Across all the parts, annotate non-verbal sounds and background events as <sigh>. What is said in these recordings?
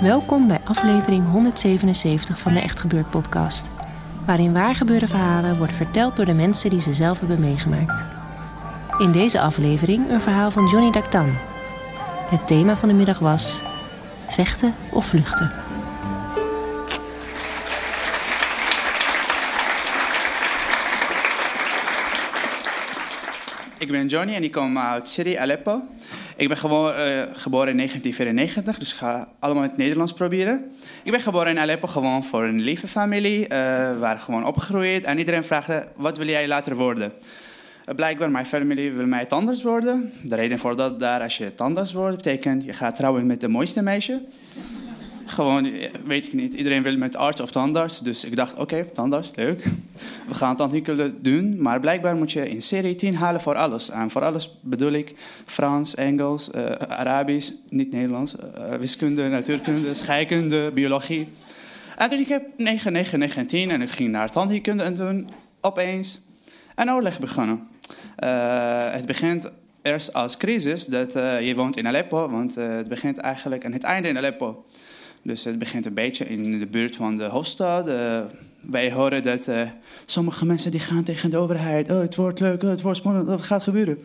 Welkom bij aflevering 177 van de Echt Gebeurd podcast. Waarin waargebeurde verhalen worden verteld door de mensen die ze zelf hebben meegemaakt. In deze aflevering een verhaal van Johnny Dactan. Het thema van de middag was vechten of vluchten. Ik ben Johnny en ik kom uit Syrië, Aleppo. Ik ben gewoon, uh, geboren in 1994, dus ik ga allemaal het Nederlands proberen. Ik ben geboren in Aleppo gewoon voor een lieve familie. Uh, we waren gewoon opgegroeid en iedereen vraagde, wat wil jij later worden? Uh, blijkbaar, mijn familie wil mij tandarts worden. De reden voor dat daar, als je tandarts wordt, betekent je gaat trouwen met de mooiste meisje. Gewoon, weet ik niet. Iedereen wil met arts of tandarts. Dus ik dacht, oké, tandarts, leuk. We gaan tandwinkelen doen. Maar blijkbaar moet je in serie 10 halen voor alles. En voor alles bedoel ik Frans, Engels, uh, Arabisch, niet Nederlands. Uh, wiskunde, natuurkunde, scheikunde, biologie. En toen ik heb 9, 9, 9 en 10 en ik ging naar tandheelkunde en toen opeens een oorlog begonnen. Het begint eerst als crisis dat je woont in Aleppo, want het begint eigenlijk aan het einde in Aleppo. Dus het begint een beetje in de buurt van de hoofdstad. Uh, wij horen dat uh, sommige mensen die gaan tegen de overheid. Oh, het wordt leuk, oh, het wordt spannend, oh, wat gaat gebeuren?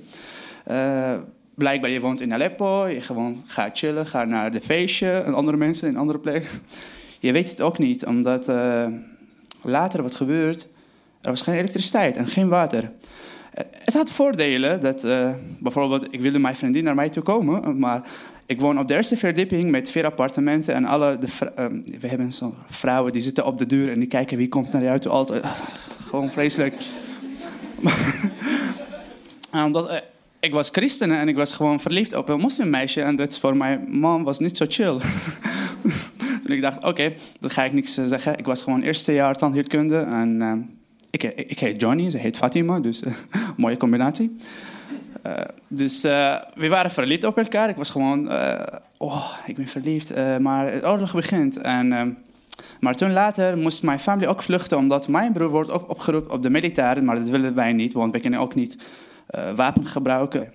Uh, blijkbaar, je woont in Aleppo, je gewoon gaat chillen, gaat naar de feestje en andere mensen in andere plekken. Je weet het ook niet, omdat later wat gebeurt, er was geen elektriciteit en geen water. Het had voordelen dat bijvoorbeeld, ik wilde mijn vriendin naar mij toe komen, maar ik woon op de eerste verdieping met vier appartementen. En alle de, um, we hebben zo'n vrouwen die zitten op de deur en die kijken wie komt naar jou toe. Altijd, <laughs> gewoon vreselijk. <laughs> Omdat uh, ik was christen en ik was gewoon verliefd op een moslimmeisje. En dat voor mijn man was niet zo chill. <laughs> Toen ik dacht, oké, dat ga ik niks zeggen. Ik was gewoon eerste jaar tandheelkunde. En ik, ik, ik, heet Johnny, ze heet Fatima. Dus mooie combinatie. Uh, dus uh, we waren verliefd op elkaar. Ik was gewoon, uh, oh, ik ben verliefd. maar het oorlog begint. En, maar toen later moest mijn familie ook vluchten, omdat mijn broer wordt ook opgeroepen op de militairen. Maar dat willen wij niet, want wij kunnen ook niet wapen gebruiken.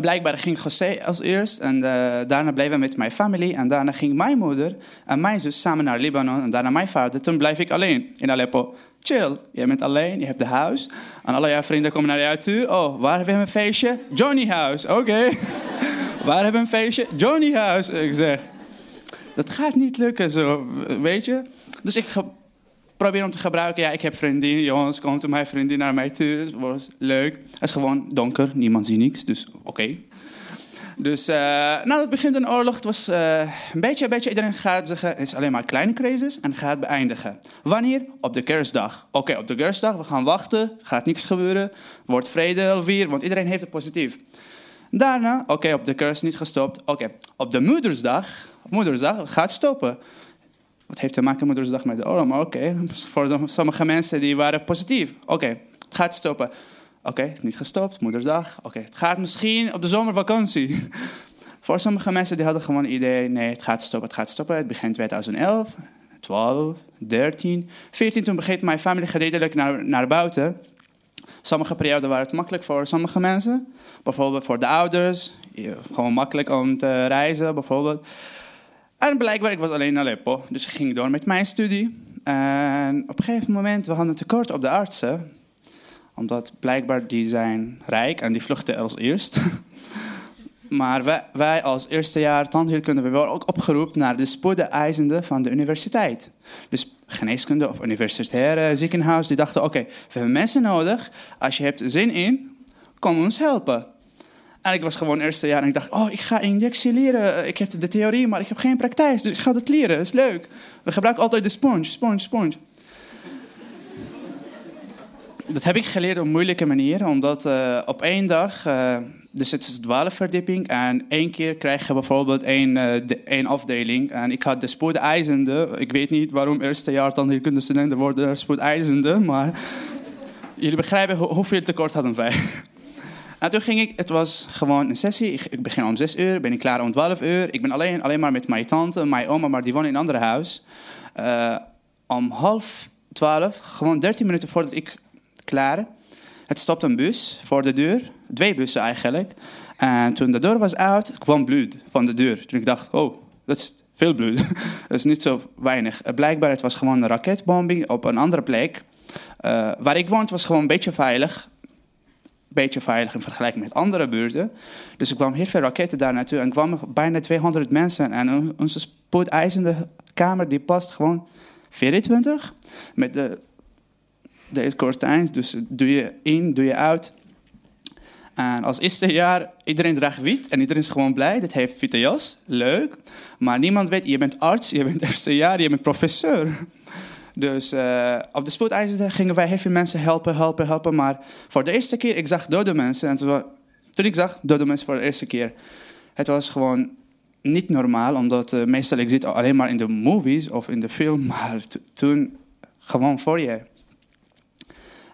Blijkbaar ging José als eerst en daarna bleven we met mijn familie. En daarna ging mijn moeder en mijn zus samen naar Libanon en daarna mijn vader. Toen blijf ik alleen in Aleppo chill. Je bent alleen, je hebt de huis. En alle jouw vrienden komen naar jou toe. Oh, waar hebben we een feestje? Johnny House. Oké. <laughs> Waar hebben we een feestje? Johnny House. Ik zeg, dat gaat niet lukken zo, weet je. Dus ik probeer om te gebruiken. Ja, ik heb vriendin. Jongens, komt mijn vriendin naar mij toe. Was leuk. Het is gewoon donker. Niemand ziet niks. Dus oké. Dus uh, nou, het begint een oorlog. Het was uh, een beetje, een beetje. Iedereen gaat zeggen: het is alleen maar kleine crisis en gaat beëindigen. Wanneer? Op de kerstdag. Oké, op de kerstdag, we gaan wachten. Gaat niks gebeuren. Wordt vrede alweer, want iedereen heeft het positief. Daarna, oké, op de kerst niet gestopt. Oké, op de moedersdag, moedersdag gaat stoppen. Wat heeft te maken met met de oorlog? Maar oké, voor sommige mensen die waren positief. Oké, het gaat stoppen. Oké, okay, niet gestopt, moedersdag. Oké, het gaat misschien op de zomervakantie. <laughs> Voor sommige mensen die hadden gewoon een idee, nee, het gaat stoppen, het gaat stoppen. Het begint 2011, 12, 13, 14. Toen begint mijn familie gedeeltelijk naar, naar buiten. Sommige perioden waren het makkelijk voor sommige mensen. Bijvoorbeeld voor de ouders. Gewoon makkelijk om te reizen, bijvoorbeeld. En blijkbaar, ik was alleen in Aleppo. Dus ik ging door met mijn studie. En op een gegeven moment, we hadden tekort op de artsen omdat blijkbaar die zijn rijk en die vluchten als eerst. <laughs> maar wij, wij als eerste jaar tandheelkunde we worden ook opgeroepen naar de spoedeisende van de universiteit. Dus geneeskunde of universitaire ziekenhuis, die dachten, oké, we hebben mensen nodig. Als je hebt zin in, kom ons helpen. En ik was gewoon eerste jaar en ik dacht, oh, ik ga injectie leren. Ik heb de theorie, maar ik heb geen praktijk, dus ik ga dat leren. Dat is leuk. We gebruiken altijd de sponge, sponge, sponge. Dat heb ik geleerd op een moeilijke manier, omdat uh, op één dag, uh, dus het is de verdieping en één keer krijg je bijvoorbeeld één, één afdeling. En ik had de spoedeisende, ik weet niet waarom eerste jaar dan hier kunnen studenten worden spoedeisende, maar jullie begrijpen ho hoeveel tekort hadden wij. <laughs> En toen ging ik, het was gewoon een sessie. Ik, begin om 6 uur, ben ik klaar om 12 uur. Ik ben alleen, alleen maar met mijn tante, mijn oma, maar die wonen in een ander huis. Uh, om half 12, gewoon 13 minuten voordat ik klaar. Het stopt een bus voor de deur, twee bussen eigenlijk. En toen de deur was uit, kwam bloed van de deur. Toen ik dacht, oh, dat is veel bloed. <laughs> dat is niet zo weinig. Blijkbaar het was gewoon een raketbombing op een andere plek. Uh, waar ik woonde was gewoon een beetje veilig beetje veilig in vergelijking met andere buurten. Dus er kwamen heel veel raketten daar naartoe en kwamen bijna 200 mensen. En onze spoedeisende kamer die past gewoon 24 met de, de kortijn. Dus doe je in, doe je uit. En als eerste jaar, iedereen draagt wit en iedereen is gewoon blij. Dat heeft witte jas, leuk. Maar niemand weet, je bent arts, je bent <laughs> eerste jaar, je bent professor. Dus uh, op de spoedeisende gingen wij heel veel mensen helpen, helpen, helpen. Maar voor de eerste keer, ik zag dode mensen. En toen, ik zag dode mensen voor de eerste keer, het was gewoon niet normaal. Omdat uh, meestal, ik zit alleen maar in de movies of in de film. <laughs> Maar toen gewoon voor je.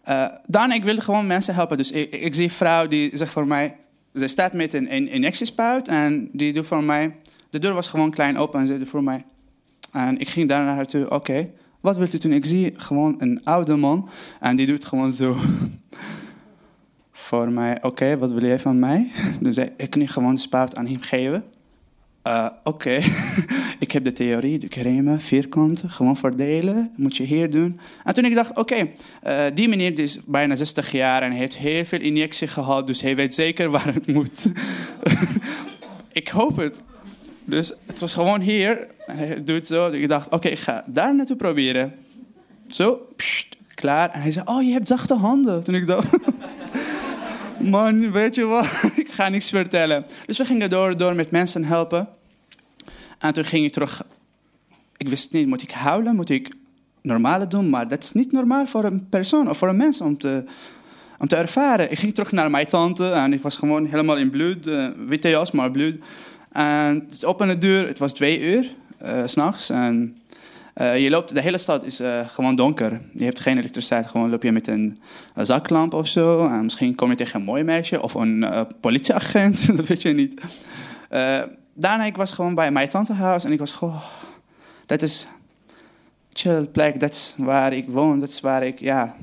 Uh, daarna, ik wilde gewoon mensen helpen. Dus ik, ik, zie een vrouw die zegt voor mij... Ze staat met een, een injectiespuit en die doet voor mij... De deur was gewoon klein open en ze doet voor mij... En ik ging daar naar haar toe, oké. Wat wilt u doen? Ik zie gewoon een oude man en die doet gewoon zo. <laughs> Voor mij, oké, wat wil jij van mij? <laughs> Dus ik kan gewoon de spuit aan hem geven. Uh, oké, <laughs> ik heb de theorie, de crème, vierkanten, gewoon verdelen. moet je hier doen. En toen ik dacht, oké, uh, die meneer is bijna 60 jaar en heeft heel veel injectie gehad, dus hij weet zeker waar het moet. ik hoop het. Dus het was gewoon hier. En hij doet zo. Ik dacht, oké, ik ga daar naartoe proberen. Zo, klaar. En hij zei, oh, je hebt zachte handen. Toen ik dacht, <laughs> man, weet je wat? <laughs> ik ga niks vertellen. Dus we gingen door, door met mensen helpen. En toen ging ik terug. Ik wist niet, moet ik huilen? Moet ik normale doen? Maar dat is niet normaal voor een persoon of voor een mens om te, om te ervaren. Ik ging terug naar mijn tante en ik was gewoon helemaal in bloed. Uh, witte jas, maar bloed. En het op de deur, het was twee uur, uh, s'nachts. En uh, je loopt, de hele stad is uh, gewoon donker. Je hebt geen elektriciteit, gewoon loop je met een, zaklamp of zo. En misschien kom je tegen een mooi meisje of een politieagent, <laughs> dat weet je niet. daarna, ik was gewoon bij mijn tantehuis en ik was gewoon... Dat is chill plek, dat is waar ik woon, dat is waar ik, ja...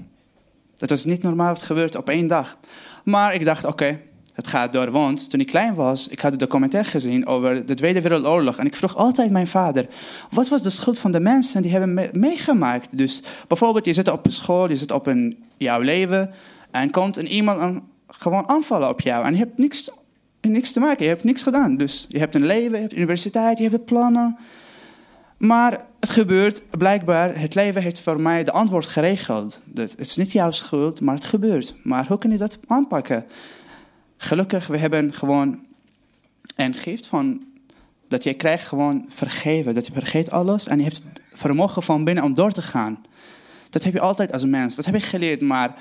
Dat was niet normaal, het gebeurt op één dag. Maar ik dacht, oké, het gaat door, want toen ik klein was, ik had een documentaire gezien over de Tweede Wereldoorlog. En ik vroeg altijd mijn vader, wat was de schuld van de mensen die hebben meegemaakt? Dus bijvoorbeeld, je zit op een school, je zit op een, jouw leven en komt een iemand gewoon aanvallen op jou. En je hebt niks, niks te maken, je hebt niks gedaan. Dus je hebt een leven, je hebt universiteit, je hebt plannen. Maar het gebeurt blijkbaar, het leven heeft voor mij de antwoord geregeld. Het is niet jouw schuld, maar het gebeurt. Maar hoe kun je dat aanpakken? Gelukkig, we hebben gewoon een gift van dat je krijgt gewoon vergeven. Dat je vergeet alles en je hebt het vermogen van binnen om door te gaan. Dat heb je altijd als mens. Dat heb ik geleerd. Maar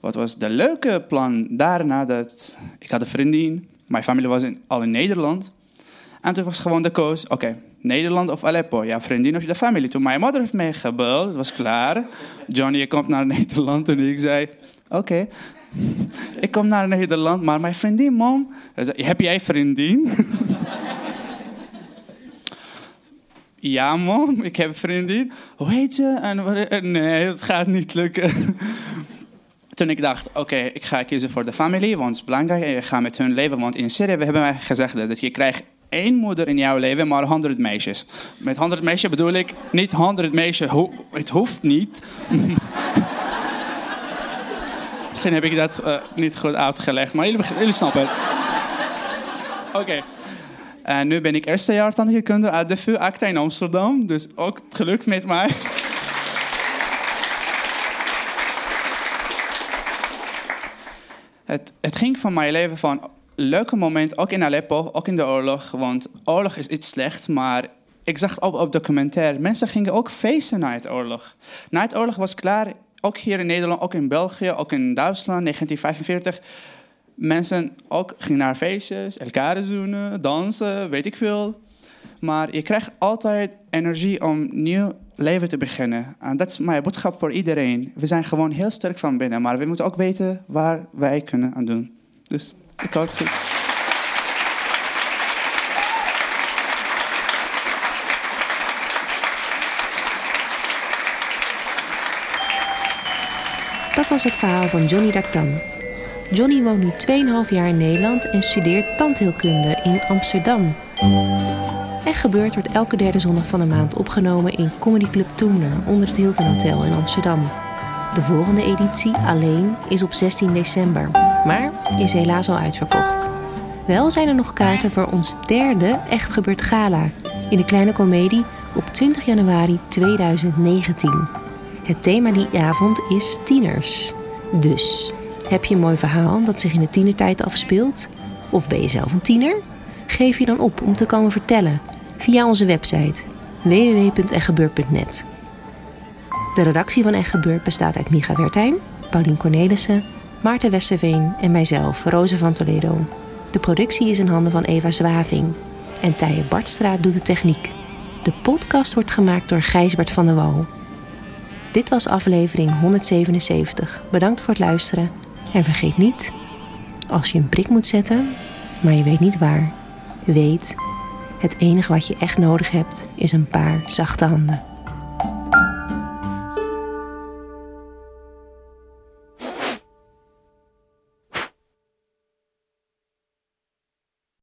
wat was de leuke plan daarna? Dat ik had een vriendin. Mijn familie was in, al in Nederland. En toen was gewoon de koos. Oké, Nederland of Aleppo. Ja, vriendin of de familie. Toen mijn moeder heeft mij gebeld. Het was klaar. Johnny, je komt naar <laughs> Nederland. En ik zei... Oké, ik kom naar Nederland, maar mijn vriendin, mom. Heb jij vriendin? <laughs> ja, mom, ik heb vriendin. Hoe heet ze? En, nee, het gaat niet lukken. <laughs> Toen ik dacht, oké, ik ga kiezen voor de familie, want het is belangrijk. Je gaat met hun leven, want in Syrië we hebben wij gezegd dat je krijgt één moeder in jouw leven, maar honderd meisjes. Met honderd meisjes bedoel ik niet honderd meisjes, het hoeft niet. <laughs> Misschien heb ik dat uh, niet goed uitgelegd, maar jullie, snappen het. Oké. Okay. En nu ben ik eerste jaar tandheelkunde uit de VU Acta in Amsterdam. Dus ook het gelukt met mij. Het, het ging van mijn leven van leuke moment, ook in Aleppo, ook in de oorlog. Want oorlog is iets slecht, maar ik zag op, op documentaire, mensen gingen ook feesten na het oorlog. Na het oorlog was klaar, ook hier in Nederland, ook in België, ook in Duitsland, 1945. Mensen ook gingen naar feestjes, elkaar zoenen, dansen, weet ik veel. Maar je krijgt altijd energie om nieuw leven te beginnen. En dat is mijn boodschap voor iedereen. We zijn gewoon heel sterk van binnen, maar we moeten ook weten waar wij kunnen aan doen. Dus ik hoop het goed. Dat was het verhaal van Johnny Daktan. Johnny woont nu 2,5 jaar in Nederland en studeert tandheelkunde in Amsterdam. En gebeurt wordt elke derde zondag van de maand opgenomen in Comedy Club Toemler onder het Hilton Hotel in Amsterdam. De volgende editie alleen is op 16 december, maar is helaas al uitverkocht. Wel zijn er nog kaarten voor ons derde Echt Gebeurd Gala in de Kleine Comedie op 20 januari 2019. Het thema die avond is tieners. Dus, heb je een mooi verhaal dat zich in de tienertijd afspeelt? Of ben je zelf een tiener? Geef je dan op om te komen vertellen via onze website www.echtgebeurd.net. De redactie van Echt Gebeurd bestaat uit Micha Wertheim, Paulien Cornelissen, Maarten Westerveen en mijzelf, Roze van Toledo. De productie is in handen van Eva Zwaving en Tije Bartstra doet de techniek. De podcast wordt gemaakt door Gijsbert van der Wal. Dit was aflevering 177. Bedankt voor het luisteren en vergeet niet, als je een prik moet zetten, maar je weet niet waar, weet, het enige wat je echt nodig hebt is een paar zachte handen.